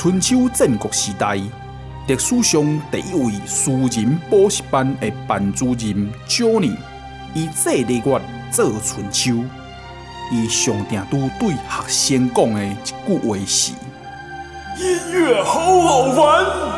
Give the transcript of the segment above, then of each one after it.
春秋战国时代，历史上第一位私人补习班的班主任 Johnny，以这个月做春秋，伊上定都对学生讲的一句话是：音乐好好玩。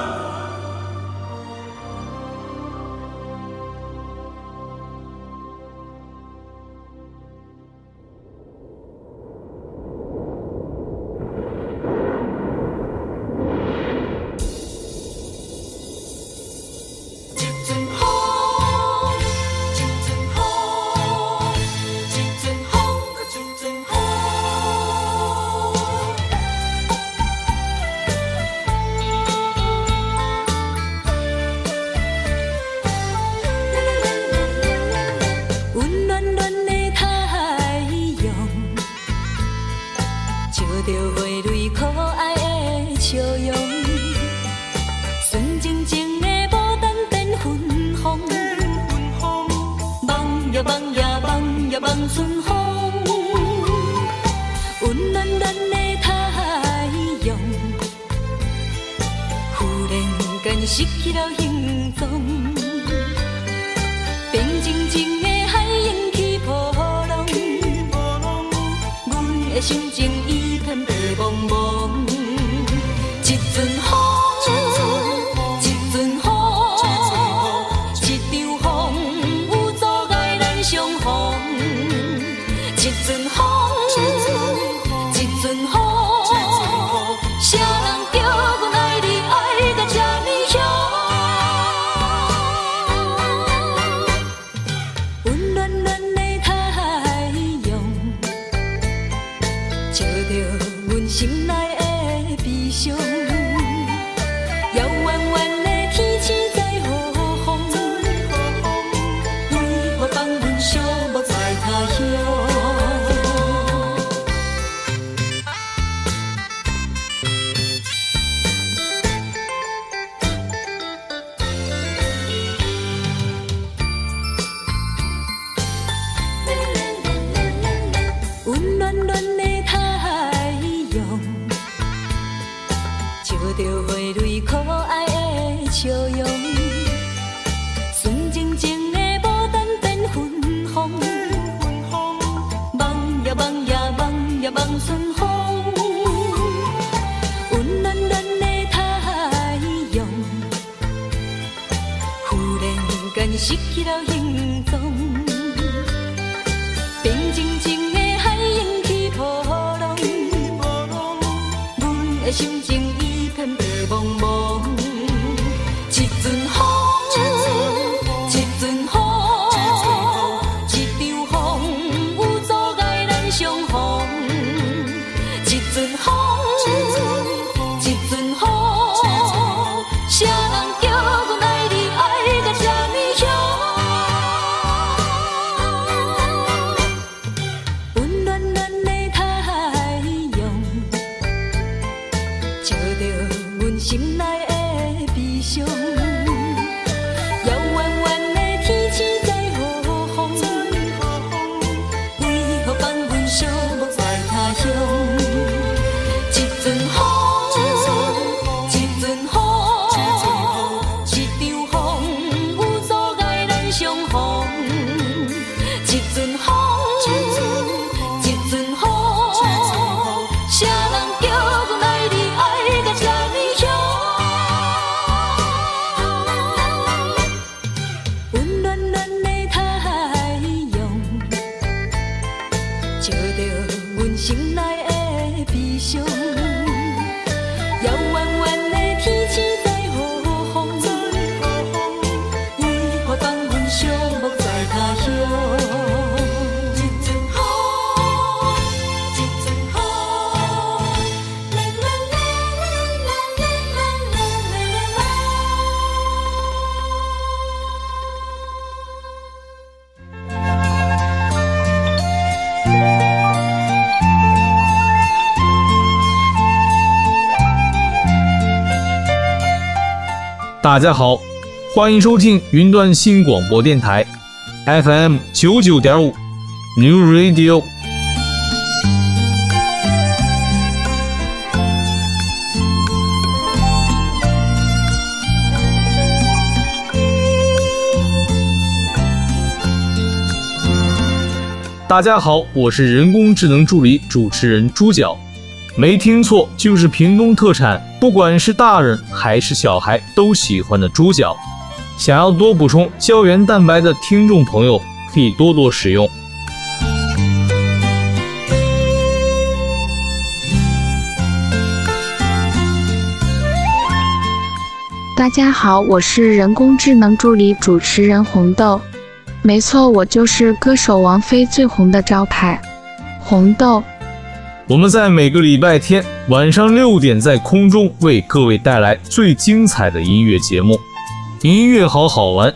大大家好欢迎收听云端新广播电台 fm 九九点五 new radio 大家好我是人工智能助理主持人朱角没听错，就是屏东特产，不管是大人还是小孩都喜欢的猪脚。想要多补充胶原蛋白的听众朋友，可以多多使用。大家好，我是人工智能助理主持人红豆。没错，我就是歌手王菲最红的招牌，红豆。我们在每个礼拜天晚上六点在空中为各位带来最精彩的音乐节目，音乐好好玩。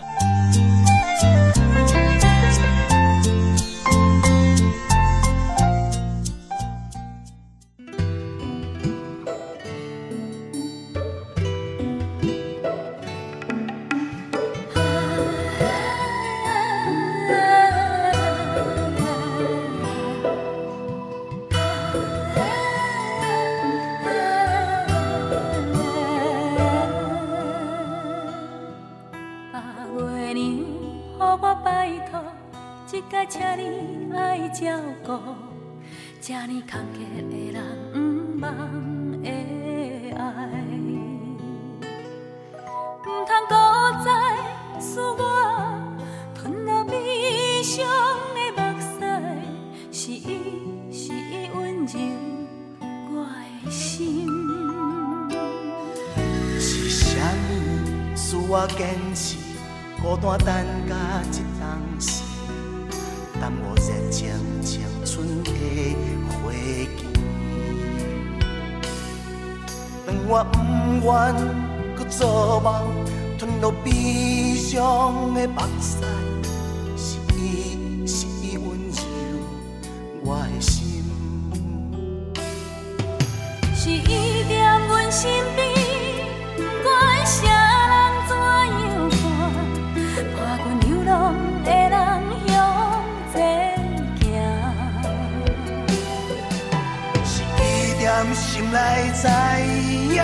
知影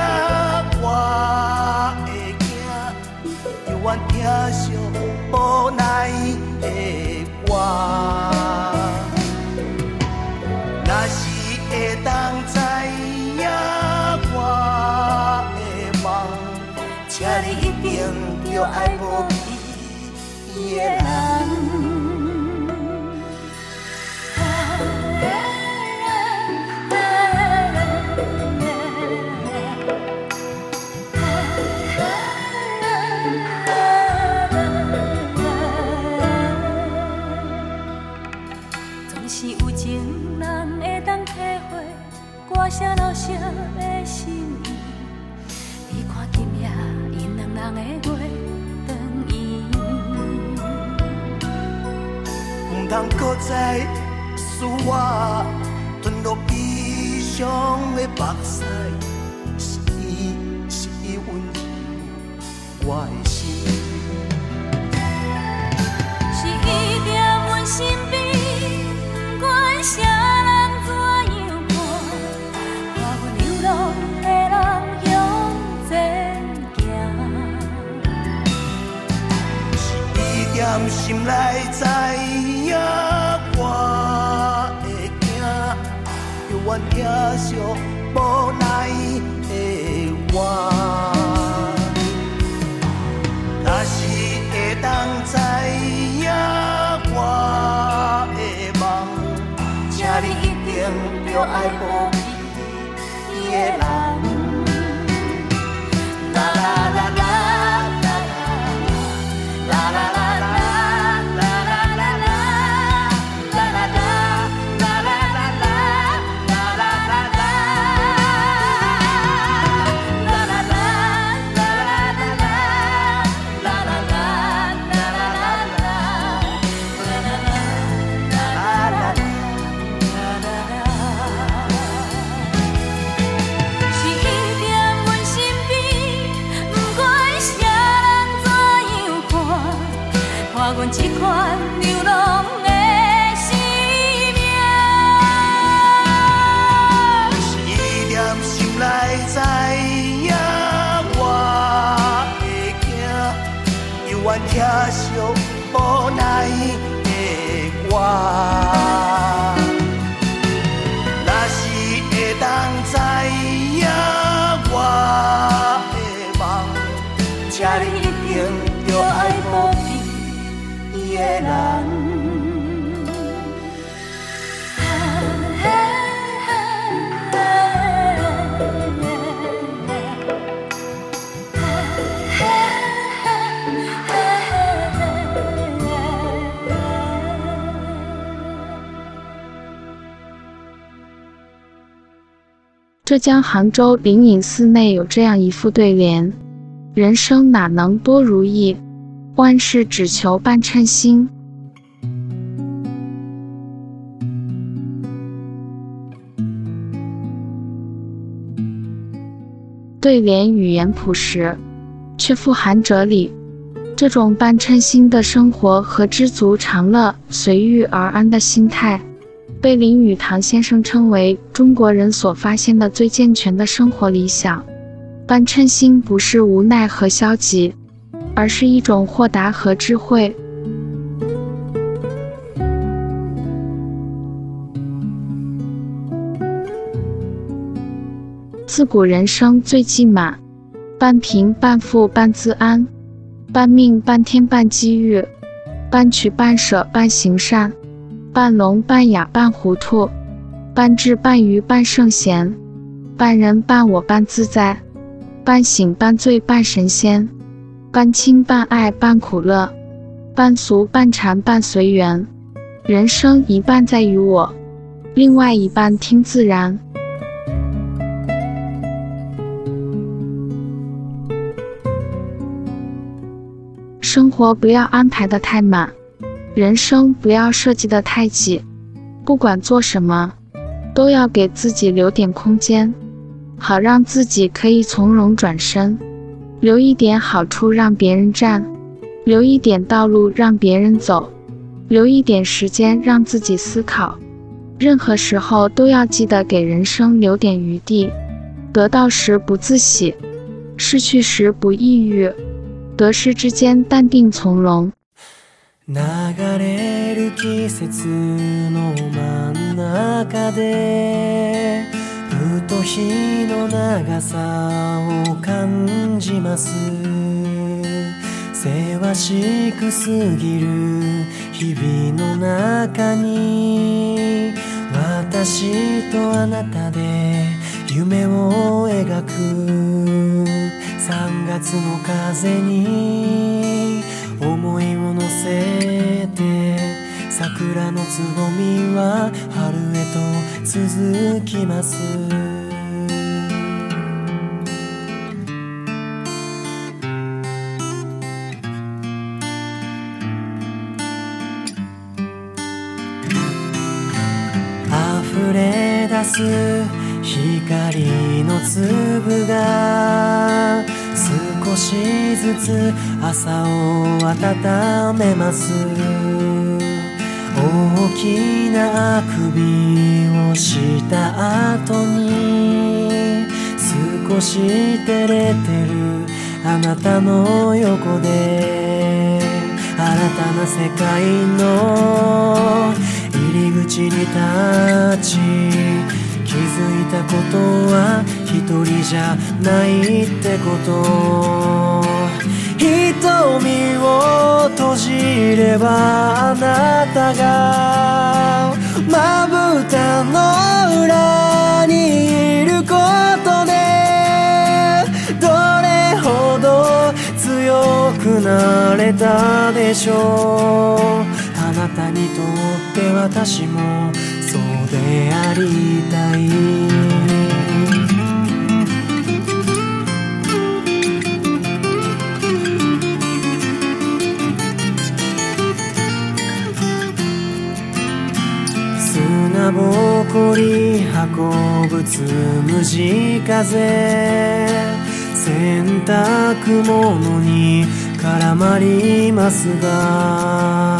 我的子，犹原疼惜无奈的我。若是会当知影我的梦，请你一定着爱保庇。通搁再知我，吞落悲伤的目屎，是伊，是伊温柔我的心。是伊在阮身边，管人怎样看，流浪的人。是心。惜无奈的我。若是会当知影我的梦，请你一定着爱护。浙江杭州灵隐寺内有这样一副对联：人生哪能多如意，万事只求半称心。对联语言朴实，却富含哲理。这种半称心的生活和知足常乐、随遇而安的心态。被林语堂先生称为中国人所发现的最健全的生活理想。半称心不是无奈和消极，而是一种豁达和智慧。自古人生最忌满，半贫半富半自安，半命半天半机遇，半取半舍半行善。半聋半哑半糊涂，半智半愚半圣贤，半人半我半自在，半醒半醉半神仙，半亲半爱半苦乐，半俗半禅半随缘。人生一半在于我，另外一半听自然。生活不要安排的太满。人生不要设计得太紧，不管做什么，都要给自己留点空间，好让自己可以从容转身，留一点好处让别人占，留一点道路让别人走，留一点时间让自己思考。任何时候都要记得给人生留点余地，得到时不自喜，失去时不抑郁，得失之间淡定从容。流れる季节の真ん中でふと日の长さを感じます。せわしく过ぎる日々の中に私とあなたで梦を描く。3月の风に思いを乗せて桜のつぼみは春へと続きます。溢れ出す光の粒が少しずつ朝を温めます。大きなあくびをした后に少し照れてるあなたの横で新たな世界の入り口に立ち気づいたことは一人じゃないってこと。瞳を闭じればあなたがまぶたの里にいることでどれほど强くなれたでしょう。あなたにとって私もそうでありたい。砂ぼこり运ぶつむじ风洗濯物に络まりますが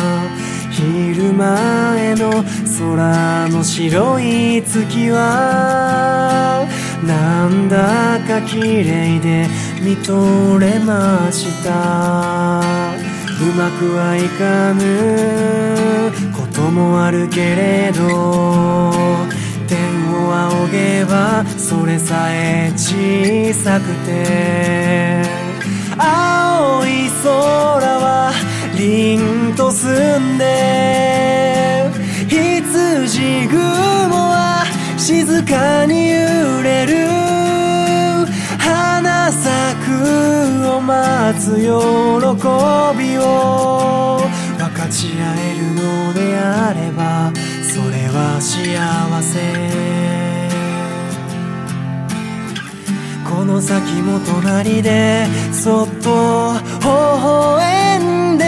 昼前の空の白い月はなんだか綺丽で见とれました。うまくはいかぬ。ともあるけれど天を仰げばそれさえ小さくて青い空は凛と澄んで羊雲は静かに揺れる。花咲くを待つ喜びを。ち会えるのであればそれは幸せ。この先も隣でそっと微笑んで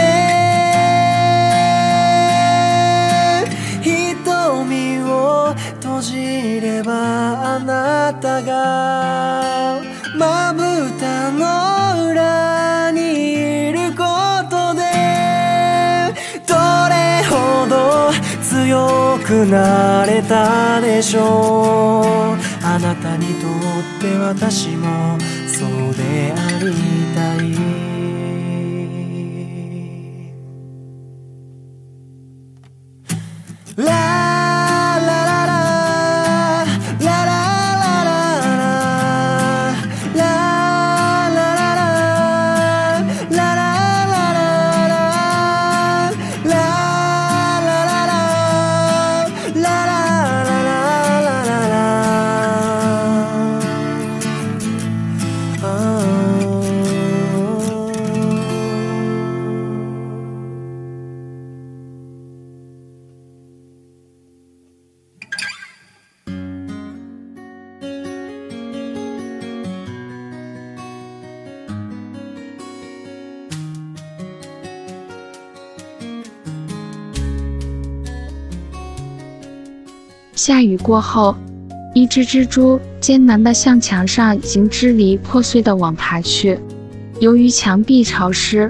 瞳を閉じればあなたがまぶたのくなれたでしょう。あなたにとって私もそうでありたい。下雨过后，一只蜘蛛艰难地向墙上已经支离破碎的网爬去。由于墙壁潮湿，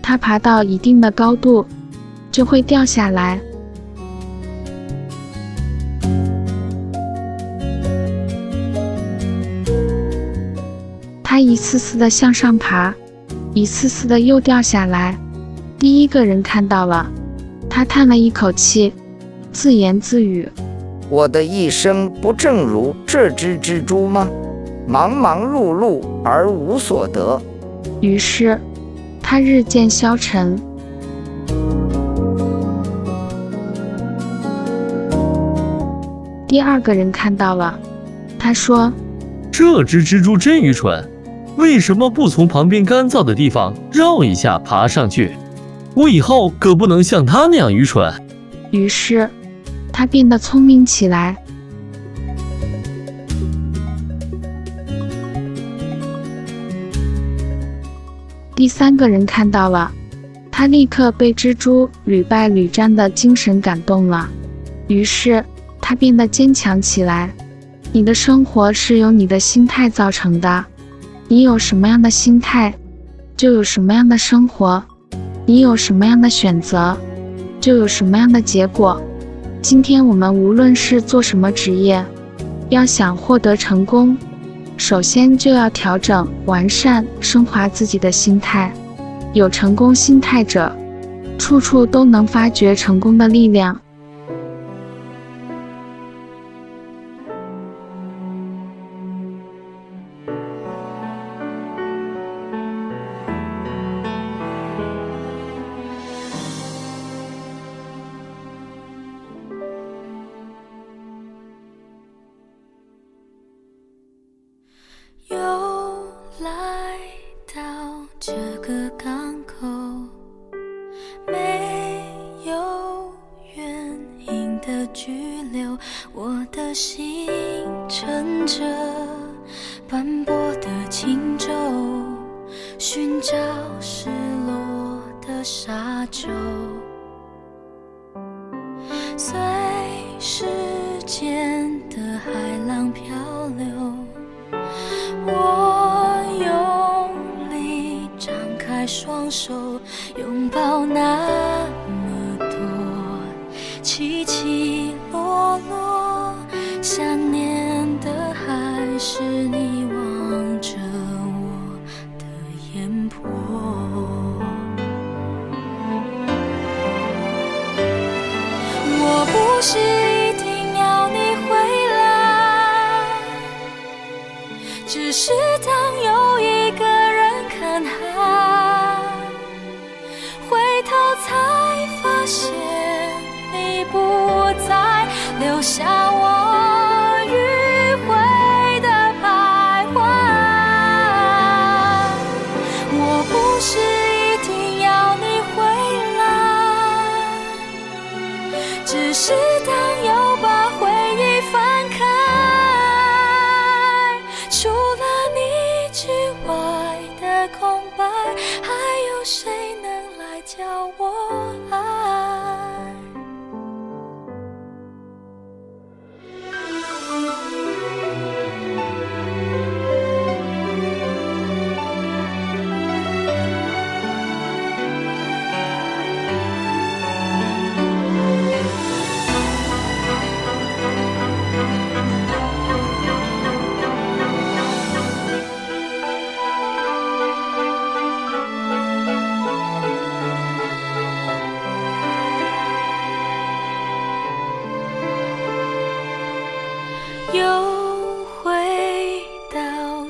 它爬到一定的高度就会掉下来。它一次次地向上爬，一次次地又掉下来。第一个人看到了，他叹了一口气，自言自语。我的一生不正如这只蜘蛛吗？忙忙碌碌而无所得。于是，他日渐消沉。第二个人看到了，他说：“这只蜘蛛真愚蠢，为什么不从旁边干燥的地方绕一下爬上去？我以后可不能像它那样愚蠢。”于是。他变得聪明起来。第三个人看到了，他立刻被蜘蛛屡败屡战的精神感动了，于是他变得坚强起来。你的生活是由你的心态造成的，你有什么样的心态，就有什么样的生活；你有什么样的选择，就有什么样的结果。今天我们无论是做什么职业，要想获得成功，首先就要调整、完善、升华自己的心态。有成功心态者，处处都能发掘成功的力量。沙丘随时间的海浪漂流我用力张开双手拥抱那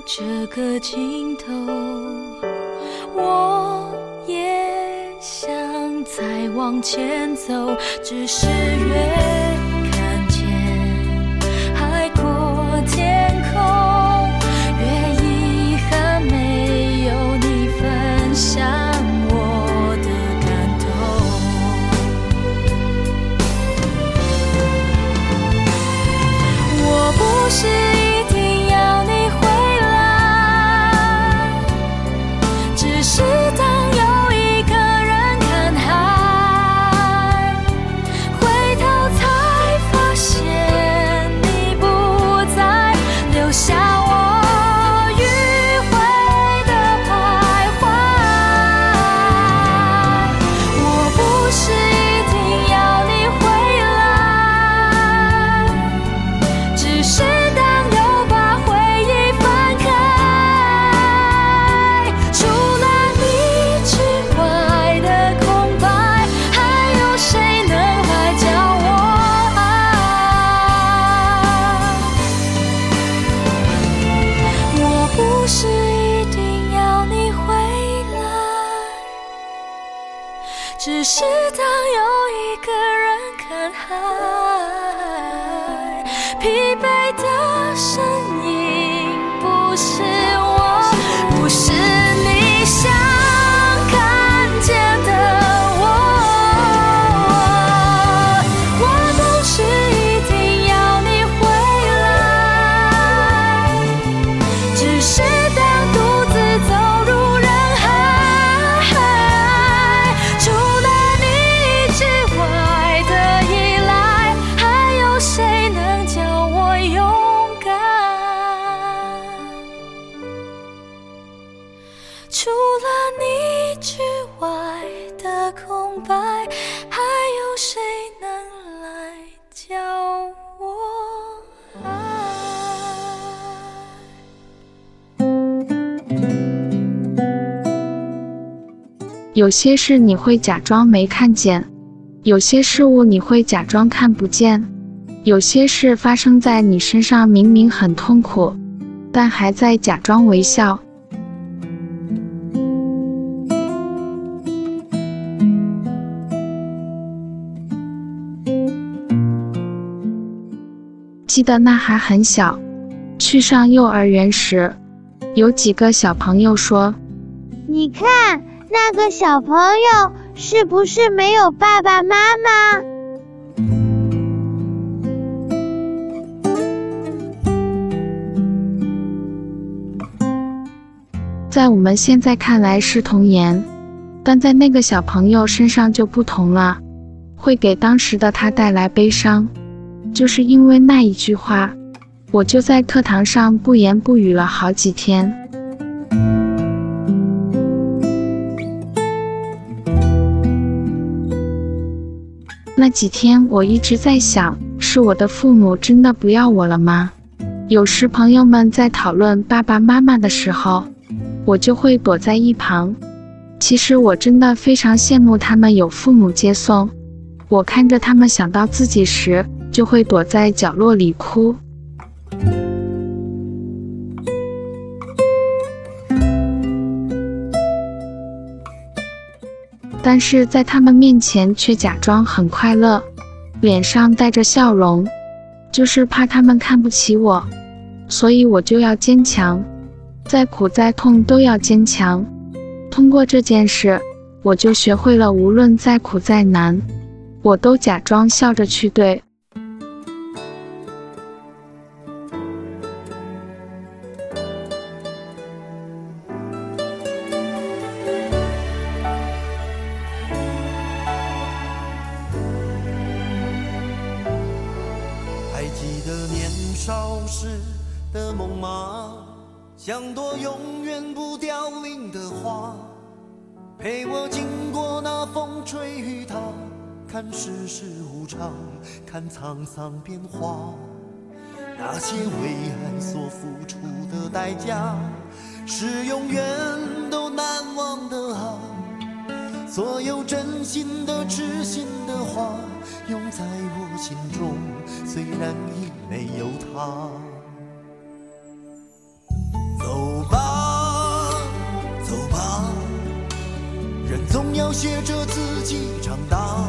这个尽头，我也想再往前走，只是越有些事你会假装没看见，有些事物你会假装看不见，有些事发生在你身上，明明很痛苦，但还在假装微笑。记得那还很小，去上幼儿园时，有几个小朋友说：“你看那个小朋友是不是没有爸爸妈妈？”在我们现在看来是童言，但在那个小朋友身上就不同了，会给当时的他带来悲伤。就是因为那一句话，我就在课堂上不言不语了好几天。那几天我一直在想，是我的父母真的不要我了吗？有时朋友们在讨论爸爸妈妈的时候，我就会躲在一旁。其实我真的非常羡慕他们有父母接送。我看着他们想到自己时，就会躲在角落里哭。但是在他们面前却假装很快乐，脸上带着笑容，就是怕他们看不起我，所以我就要坚强，再苦再痛都要坚强。通过这件事，我就学会了无论再苦再难，我都假装笑着去对。世无常，看沧桑变化。那些为爱所付出的代价，是永远都难忘的啊！所有真心的、痴心的话，永在我心中，虽然已没有他。走吧，走吧，人总要学着自己长大，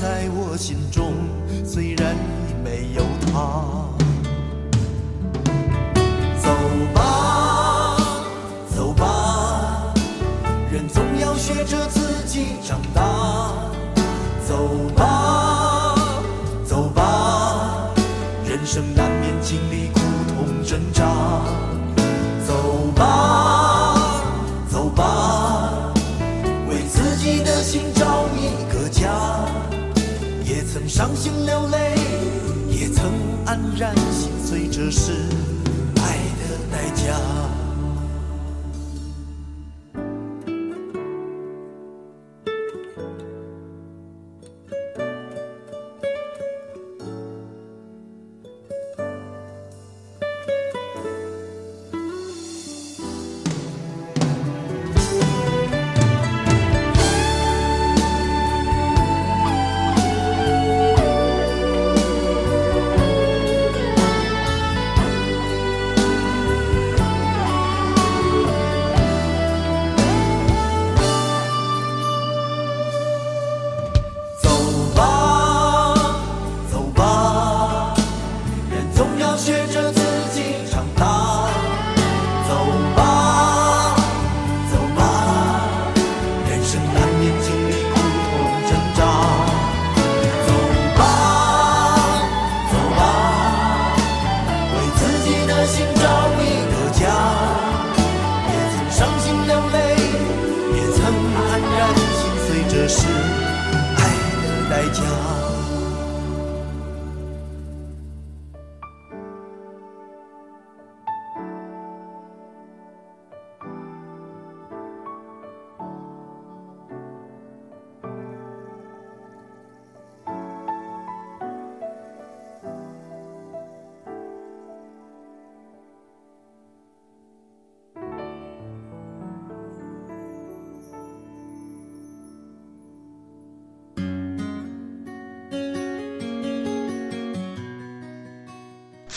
在我心中，然心碎，这是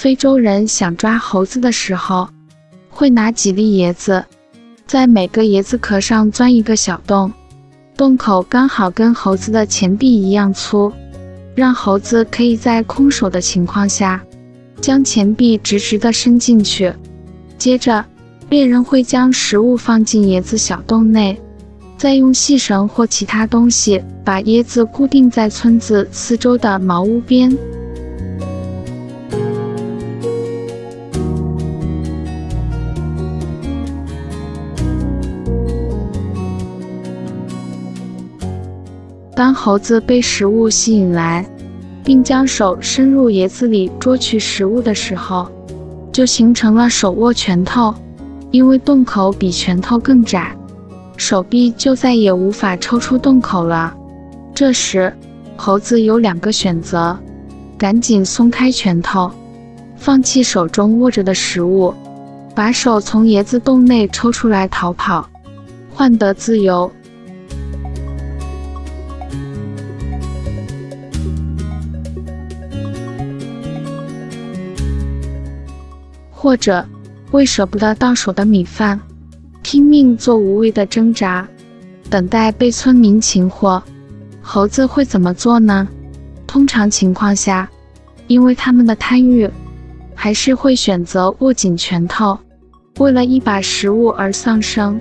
非洲人想抓猴子的时候，会拿几粒椰子，在每个椰子壳上钻一个小洞，洞口刚好跟猴子的前臂一样粗。让猴子可以在空手的情况下，将前臂直直地伸进去。接着，猎人会将食物放进椰子小洞内，再用细绳或其他东西把椰子固定在村子四周的茅屋边。当猴子被食物吸引来，并将手伸入椰子里捉取食物的时候，就形成了手握拳头。因为洞口比拳头更窄，手臂就再也无法抽出洞口了。这时，猴子有两个选择：赶紧松开拳头，放弃手中握着的食物，把手从椰子洞内抽出来逃跑，换得自由。或者，为舍不得到手的米饭，拼命做无谓的挣扎，等待被村民擒获。猴子会怎么做呢？通常情况下，因为他们的贪欲，还是会选择握紧拳头，为了一把食物而丧生。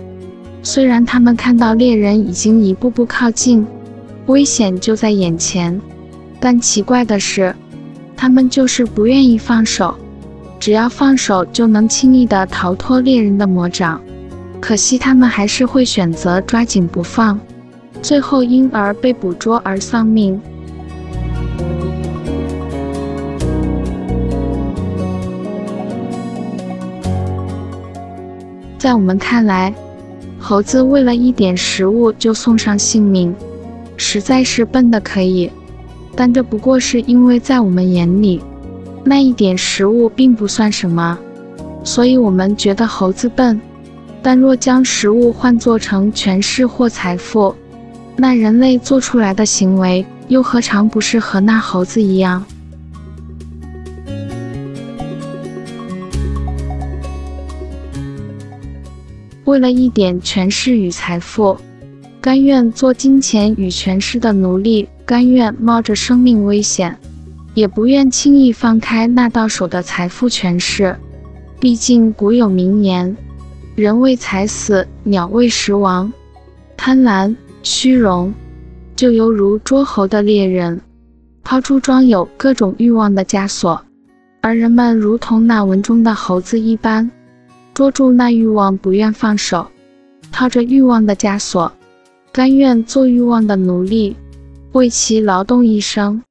虽然他们看到猎人已经一步步靠近，危险就在眼前，但奇怪的是，他们就是不愿意放手。只要放手，就能轻易的逃脱猎人的魔掌。可惜他们还是会选择抓紧不放，最后因而被捕捉而丧命。在我们看来，猴子为了一点食物就送上性命，实在是笨的可以。但这不过是因为在我们眼里。那一点食物并不算什么，所以我们觉得猴子笨。但若将食物换做成权势或财富，那人类做出来的行为又何尝不是和那猴子一样？为了一点权势与财富，甘愿做金钱与权势的奴隶，甘愿冒着生命危险。也不愿轻易放开那到手的财富权势，毕竟古有名言：“人为财死，鸟为食亡。”贪婪、虚荣，就犹如捉猴的猎人，抛出装有各种欲望的枷锁，而人们如同那文中的猴子一般，捉住那欲望不愿放手，套着欲望的枷锁，甘愿做欲望的奴隶，为其劳动一生。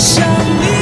想你。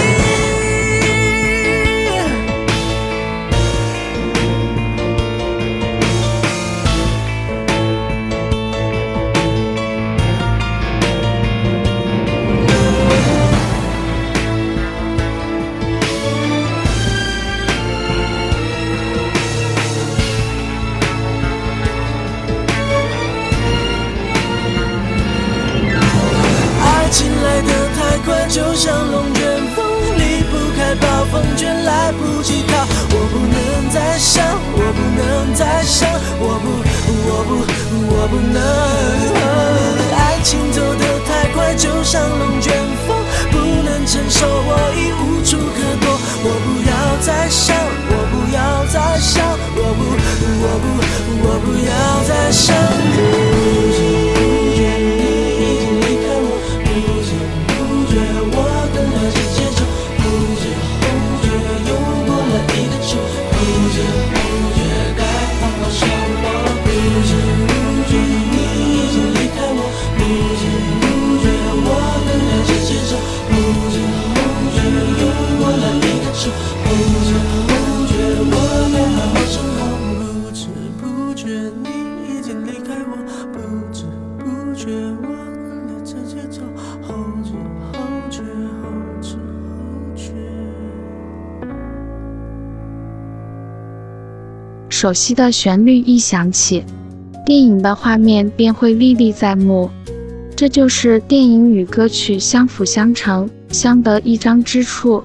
熟悉的旋律一响起，电影的画面便会历历在目。这就是电影与歌曲相辅相成、相得益彰之处。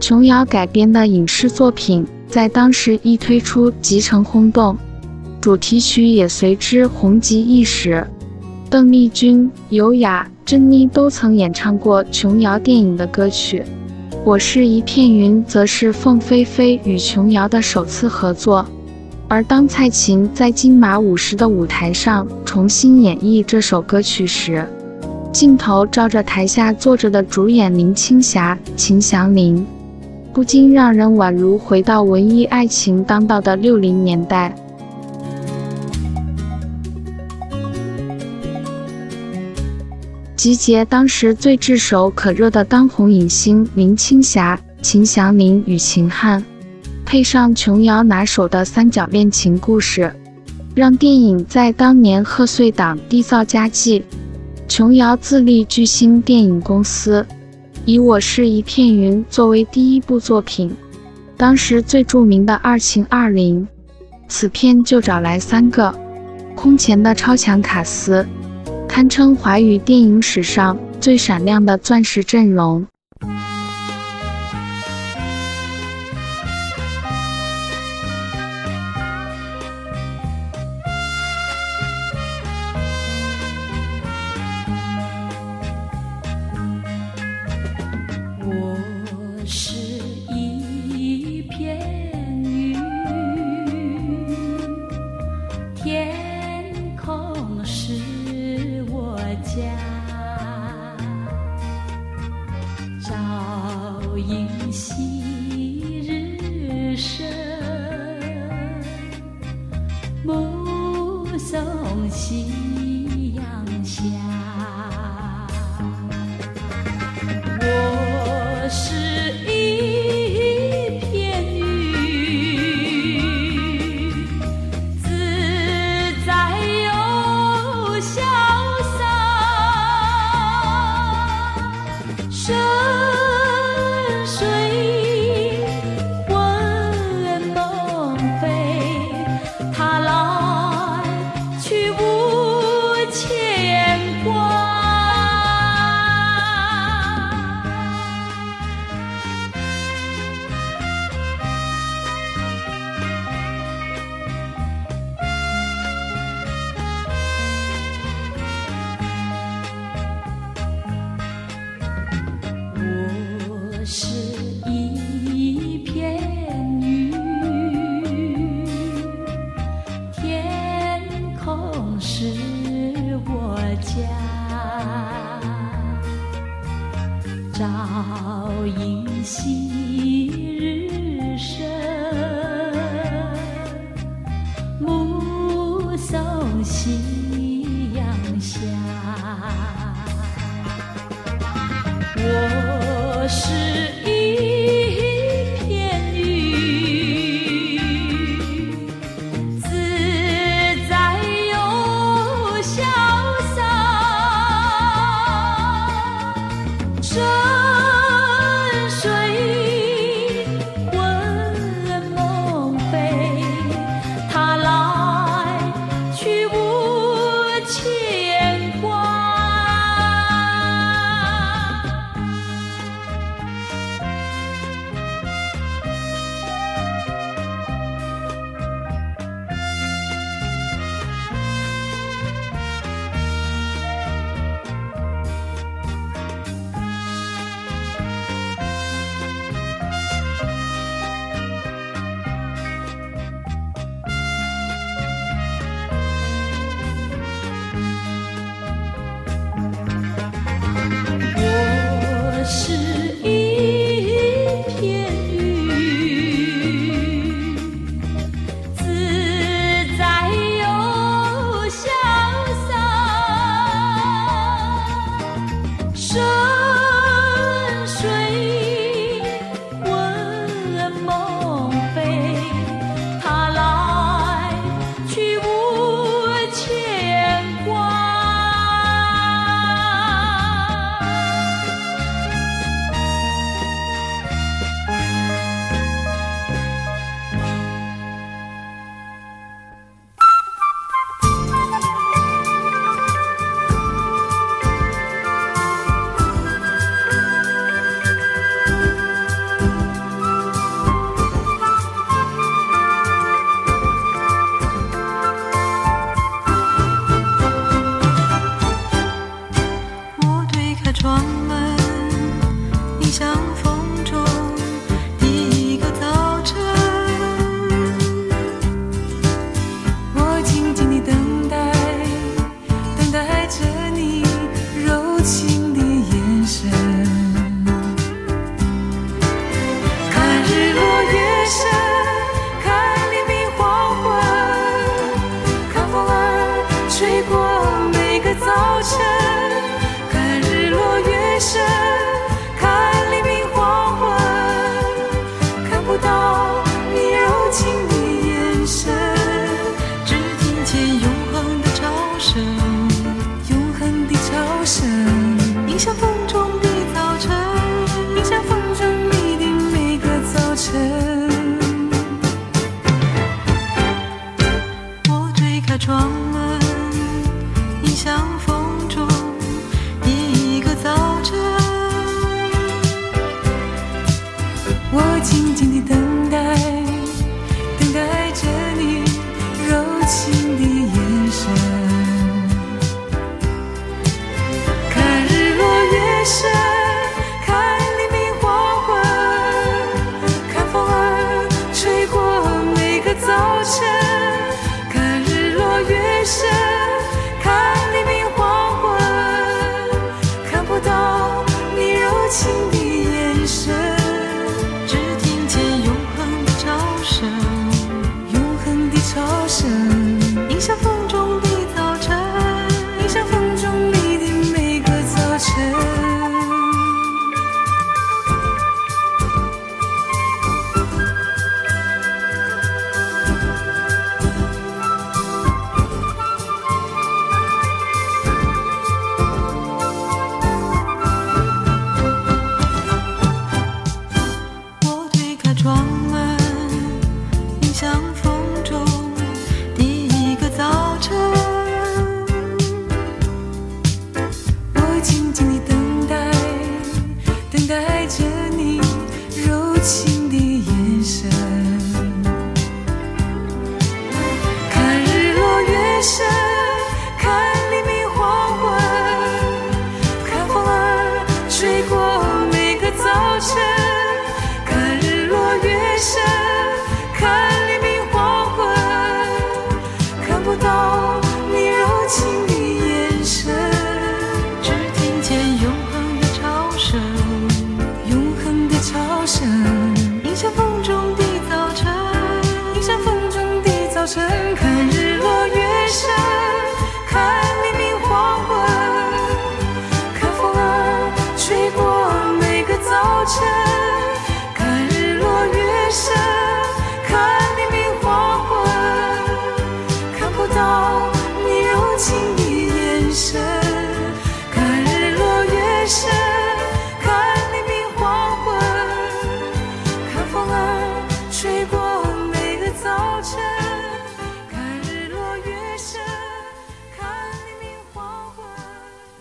琼瑶改编的影视作品在当时一推出即成轰动，主题曲也随之红极一时。邓丽君、尤雅、珍妮都曾演唱过琼瑶电影的歌曲，《我是一片云》则是凤飞飞与琼瑶的首次合作。而当蔡琴在金马五十的舞台上重新演绎这首歌曲时，镜头照着台下坐着的主演林青霞、秦祥林，不禁让人宛如回到文艺爱情当道的六零年代。集结当时最炙手可热的当红影星林青霞、秦祥林与秦汉，配上琼瑶拿手的三角恋情故事，让电影在当年贺岁档缔造佳绩。琼瑶自立巨星电影公司，以《我是一片云》作为第一部作品，当时最著名的《二情二零》，此片就找来三个空前的超强卡司。堪称华语电影史上最闪亮的钻石阵容。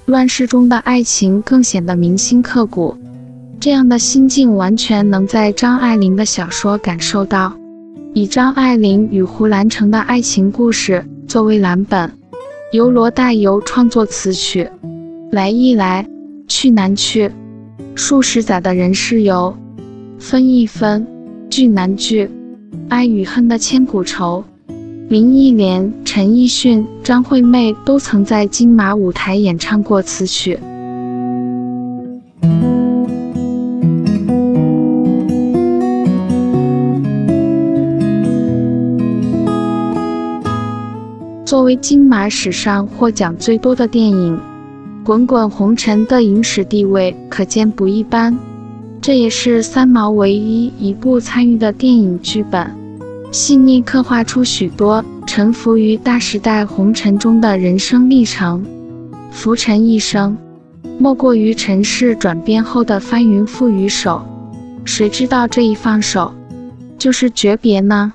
乱世中的爱情更显得铭心刻骨。这样的心境完全能在张爱玲的小说感受到。以张爱玲与胡兰成的爱情故事作为蓝本，由罗大佑创作词曲，来易来，去难去，数十载的人世游，分易分，聚难聚，爱与恨的千古愁。林忆莲、陈奕迅、张惠妹都曾在金马舞台演唱过此曲。作为金马史上获奖最多的电影，《滚滚红尘》的影史地位可见不一般。这也是三毛唯一一部参与的电影剧本，细腻刻画出许多沉浮于大时代红尘中的人生历程。浮沉一生，莫过于尘世转变后的翻云覆雨手。谁知道这一放手，就是诀别呢？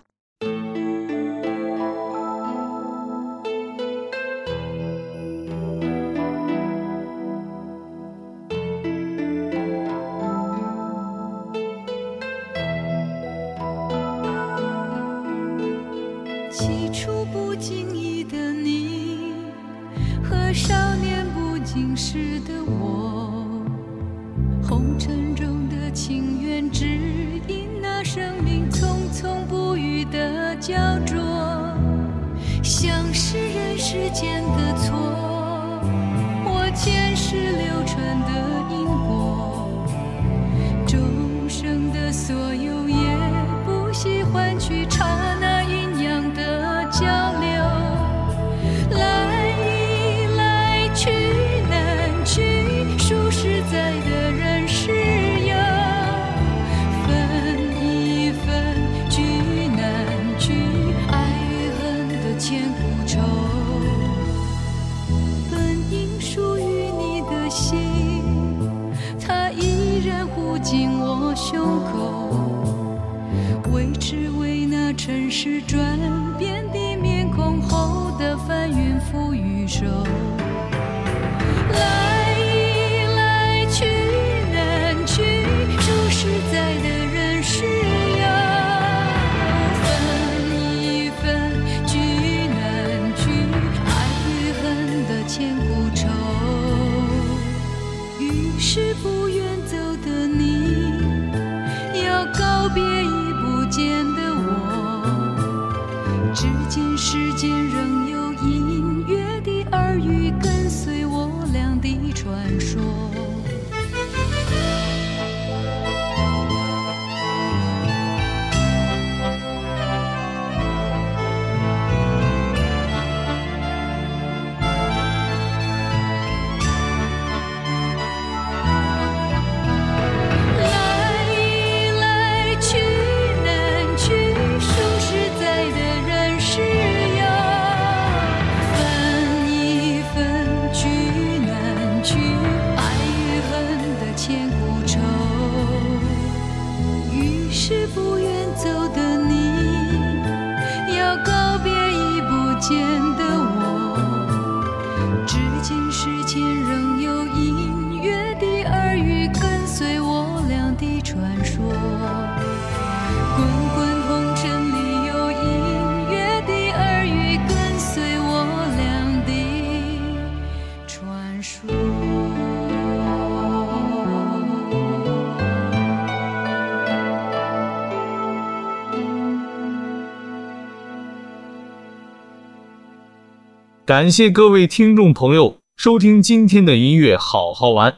感谢各位听众朋友收听今天的音乐好好玩。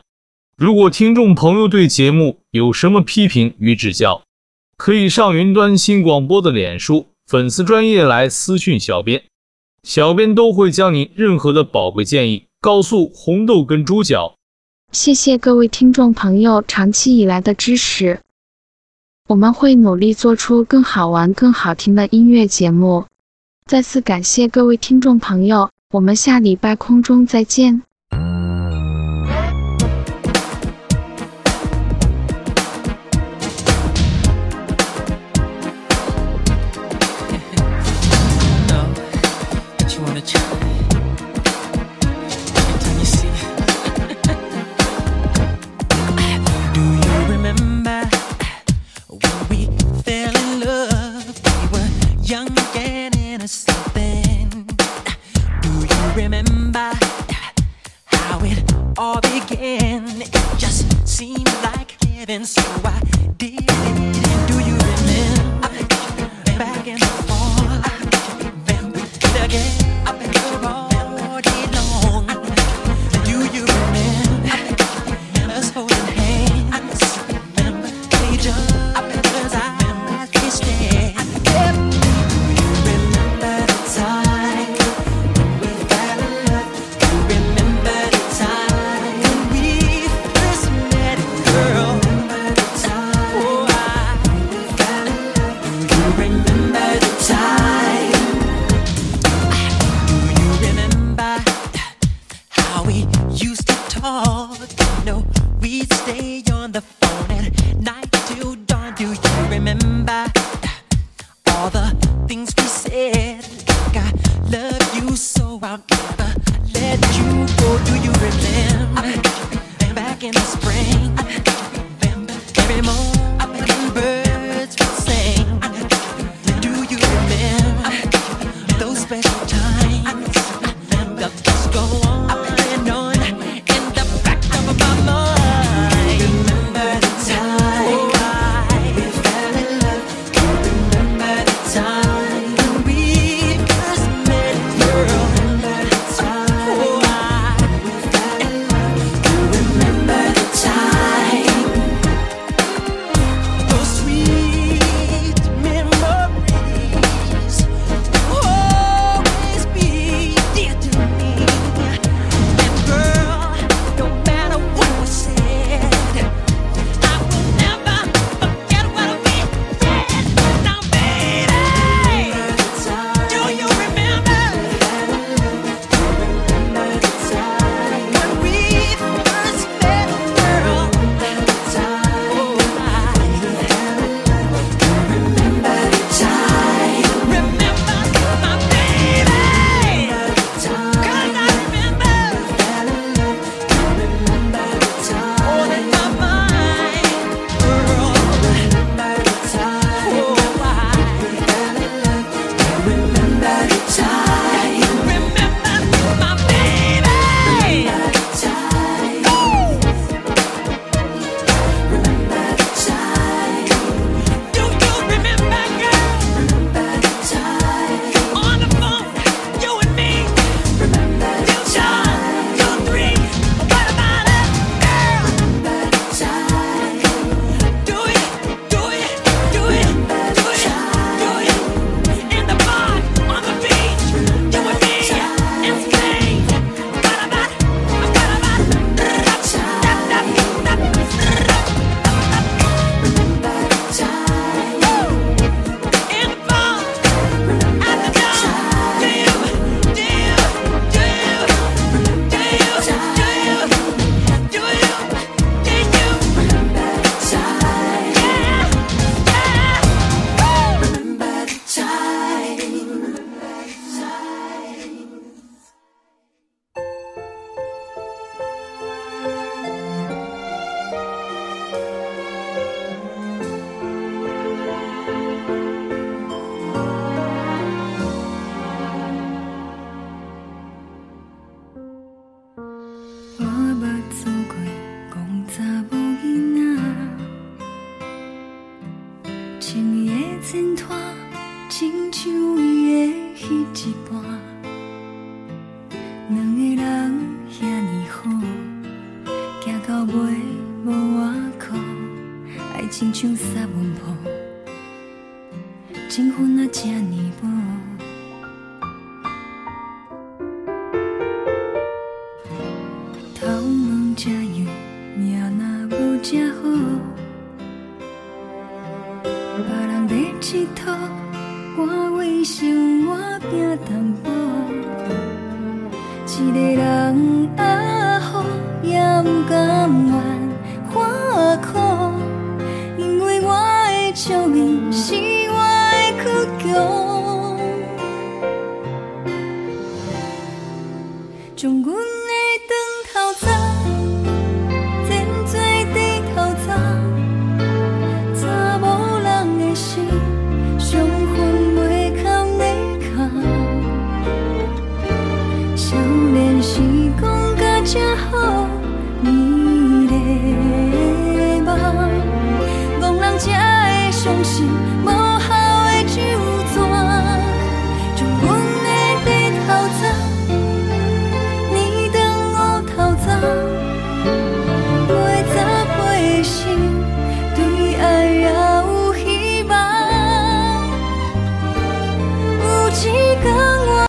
如果听众朋友对节目有什么批评与指教，可以上云端新广播的脸书粉丝专页来私讯小编，小编都会将您任何的宝贵建议告诉红豆跟猪脚。谢谢各位听众朋友长期以来的支持，我们会努力做出更好玩、更好听的音乐节目。再次感谢各位听众朋友。我们下礼拜空中再见。living, so I